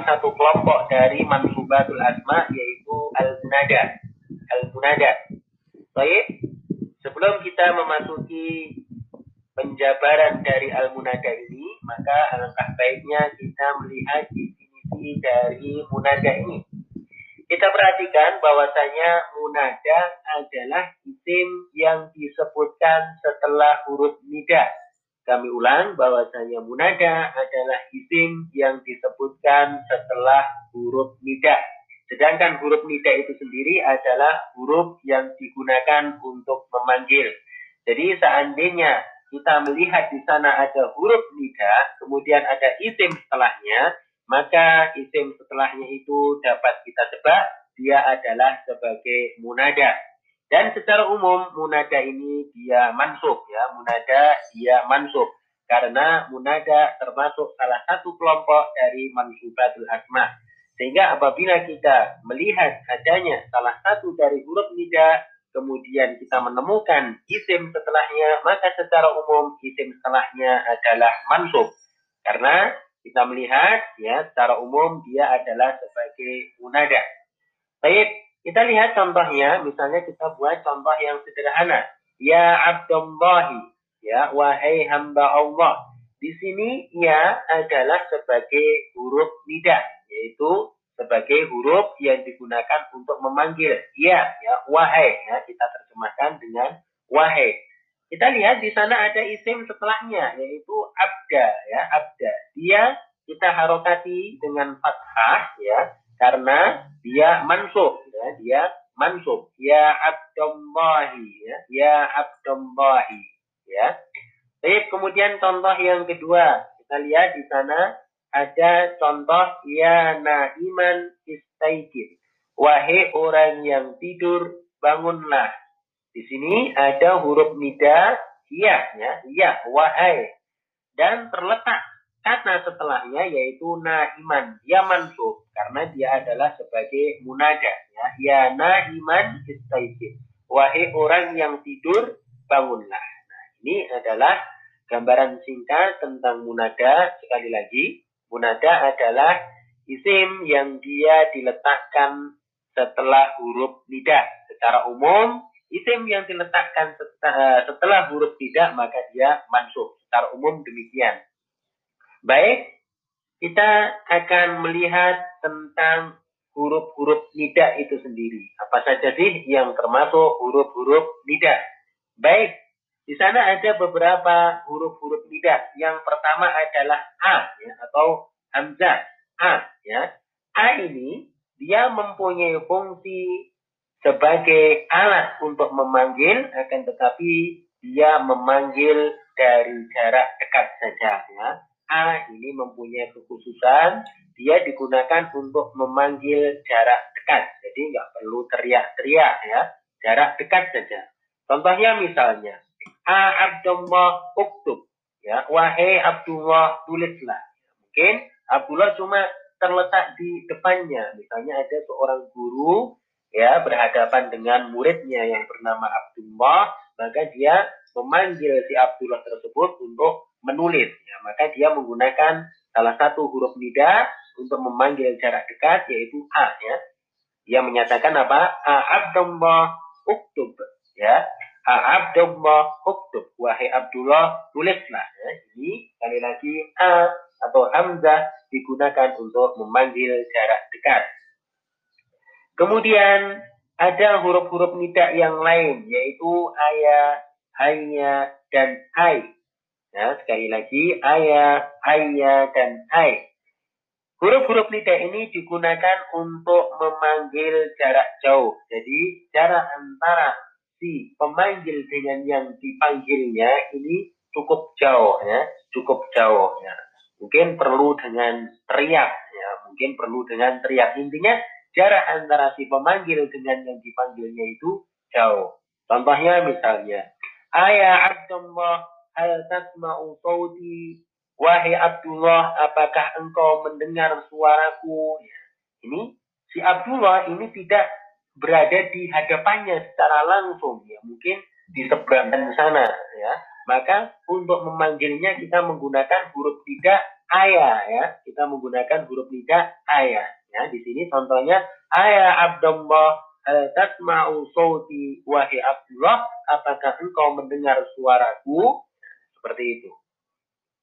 satu kelompok dari mansubatul asma yaitu al-munada. Al-munada. Baik, sebelum kita memasuki penjabaran dari al-munada ini, maka alangkah baiknya kita melihat definisi dari munada ini. Kita perhatikan bahwasanya munada adalah isim yang disebutkan setelah huruf nida. Kami ulang bahwasanya munada adalah isim yang disebutkan setelah huruf nida. Sedangkan huruf nida itu sendiri adalah huruf yang digunakan untuk memanggil. Jadi seandainya kita melihat di sana ada huruf nida, kemudian ada isim setelahnya, maka isim setelahnya itu dapat kita tebak dia adalah sebagai munada. Dan secara umum munada ini dia mansub ya, munada dia mansub karena munada termasuk salah satu kelompok dari mansubatul asma. Sehingga apabila kita melihat adanya salah satu dari huruf nida kemudian kita menemukan isim setelahnya, maka secara umum isim setelahnya adalah mansub. Karena kita melihat ya secara umum dia adalah sebagai munada. Baik, kita lihat contohnya, misalnya kita buat contoh yang sederhana. Ya Abdullahi, ya wahai hamba Allah. Di sini ya adalah sebagai huruf nida, yaitu sebagai huruf yang digunakan untuk memanggil. Ya, ya wahai, ya kita terjemahkan dengan wahai. Kita lihat di sana ada isim setelahnya yaitu abda ya abda. Dia kita harokati dengan fathah ya karena dia mansub ya dia mansub ya abdullahi ya ya ya. Baik, kemudian contoh yang kedua kita lihat di sana ada contoh ya naiman istaikid. Wahai orang yang tidur, bangunlah. Di sini ada huruf nida iya ya, iya wahai dan terletak kata setelahnya yaitu naiman dia mansub karena dia adalah sebagai munada ya. Ya naiman istaikid wahai orang yang tidur bangunlah. Nah ini adalah gambaran singkat tentang munada sekali lagi munada adalah isim yang dia diletakkan setelah huruf nida secara umum Isim yang diletakkan eh, setelah huruf tidak maka dia mansub. Secara umum demikian. Baik, kita akan melihat tentang huruf-huruf nida itu sendiri. Apa saja sih yang termasuk huruf-huruf nida? Baik, di sana ada beberapa huruf-huruf nida. Yang pertama adalah a ya, atau hamzah a ya. A ini dia mempunyai fungsi sebagai alat untuk memanggil akan tetapi dia memanggil dari jarak dekat saja ya. A ini mempunyai kekhususan dia digunakan untuk memanggil jarak dekat. Jadi nggak perlu teriak-teriak ya jarak dekat saja. Contohnya misalnya A Abdullah uktub ya wahai Abdullah tulislah mungkin Abdullah cuma terletak di depannya. Misalnya ada seorang guru ya berhadapan dengan muridnya yang bernama Abdullah maka dia memanggil si Abdullah tersebut untuk menulis. Ya maka dia menggunakan salah satu huruf nida untuk memanggil jarak dekat yaitu a ya. Dia menyatakan apa? A Abdullah uktub ya. A Abdullah uktub. Wahai Abdullah tulislah ya. Ini sekali lagi a atau hamzah digunakan untuk memanggil jarak dekat. Kemudian ada huruf-huruf nida yang lain yaitu ayah, hanya, dan ai. Ya, sekali lagi ayah, hanya, dan ai. Huruf-huruf nida ini digunakan untuk memanggil jarak jauh. Jadi jarak antara si pemanggil dengan yang dipanggilnya ini cukup jauh ya, cukup jauh ya. Mungkin perlu dengan teriak ya, mungkin perlu dengan teriak. Intinya jarak antara si pemanggil dengan yang dipanggilnya itu jauh. Contohnya misalnya, Ayah Abdullah hal tasma'u sauti Wahai Abdullah, apakah engkau mendengar suaraku? Ya. Ini si Abdullah ini tidak berada di hadapannya secara langsung ya, mungkin di seberang sana ya. Maka untuk memanggilnya kita menggunakan huruf tidak ayah ya. Kita menggunakan huruf nida ayah ya. Di sini contohnya ayah Abdullah tasma'u sauti wahai Abdullah apakah engkau mendengar suaraku seperti itu.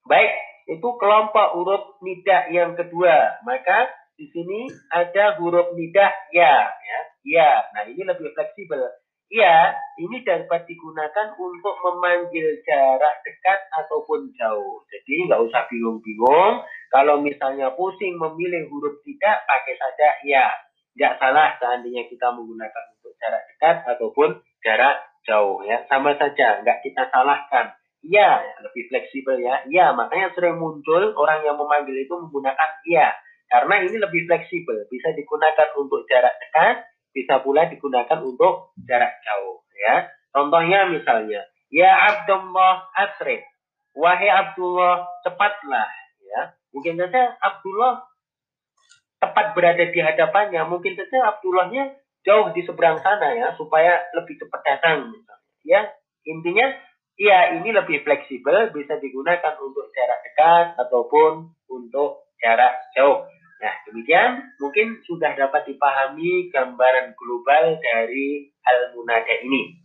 Baik, itu kelompok huruf nida yang kedua. Maka di sini ada huruf nida ya ya. Ya. Nah, ini lebih fleksibel Ya, ini dapat digunakan untuk memanggil jarak dekat ataupun jauh. Jadi nggak usah bingung-bingung. Kalau misalnya pusing memilih huruf tidak, pakai saja ya. Nggak salah seandainya kita menggunakan untuk jarak dekat ataupun jarak jauh ya. Sama saja, nggak kita salahkan. Ya, lebih fleksibel ya. Ya, makanya sering muncul orang yang memanggil itu menggunakan ya. Karena ini lebih fleksibel, bisa digunakan untuk jarak dekat, bisa pula digunakan untuk jarak jauh ya. Contohnya misalnya, ya Abdullah asri, wahai Abdullah cepatlah ya. Mungkin saja Abdullah tepat berada di hadapannya, mungkin saja Abdullahnya jauh di seberang sana ya supaya lebih cepat datang. Ya, intinya ya ini lebih fleksibel bisa digunakan untuk jarak dekat ataupun untuk jarak jauh. Nah, demikian mungkin sudah dapat dipahami gambaran global dari al-munada ini.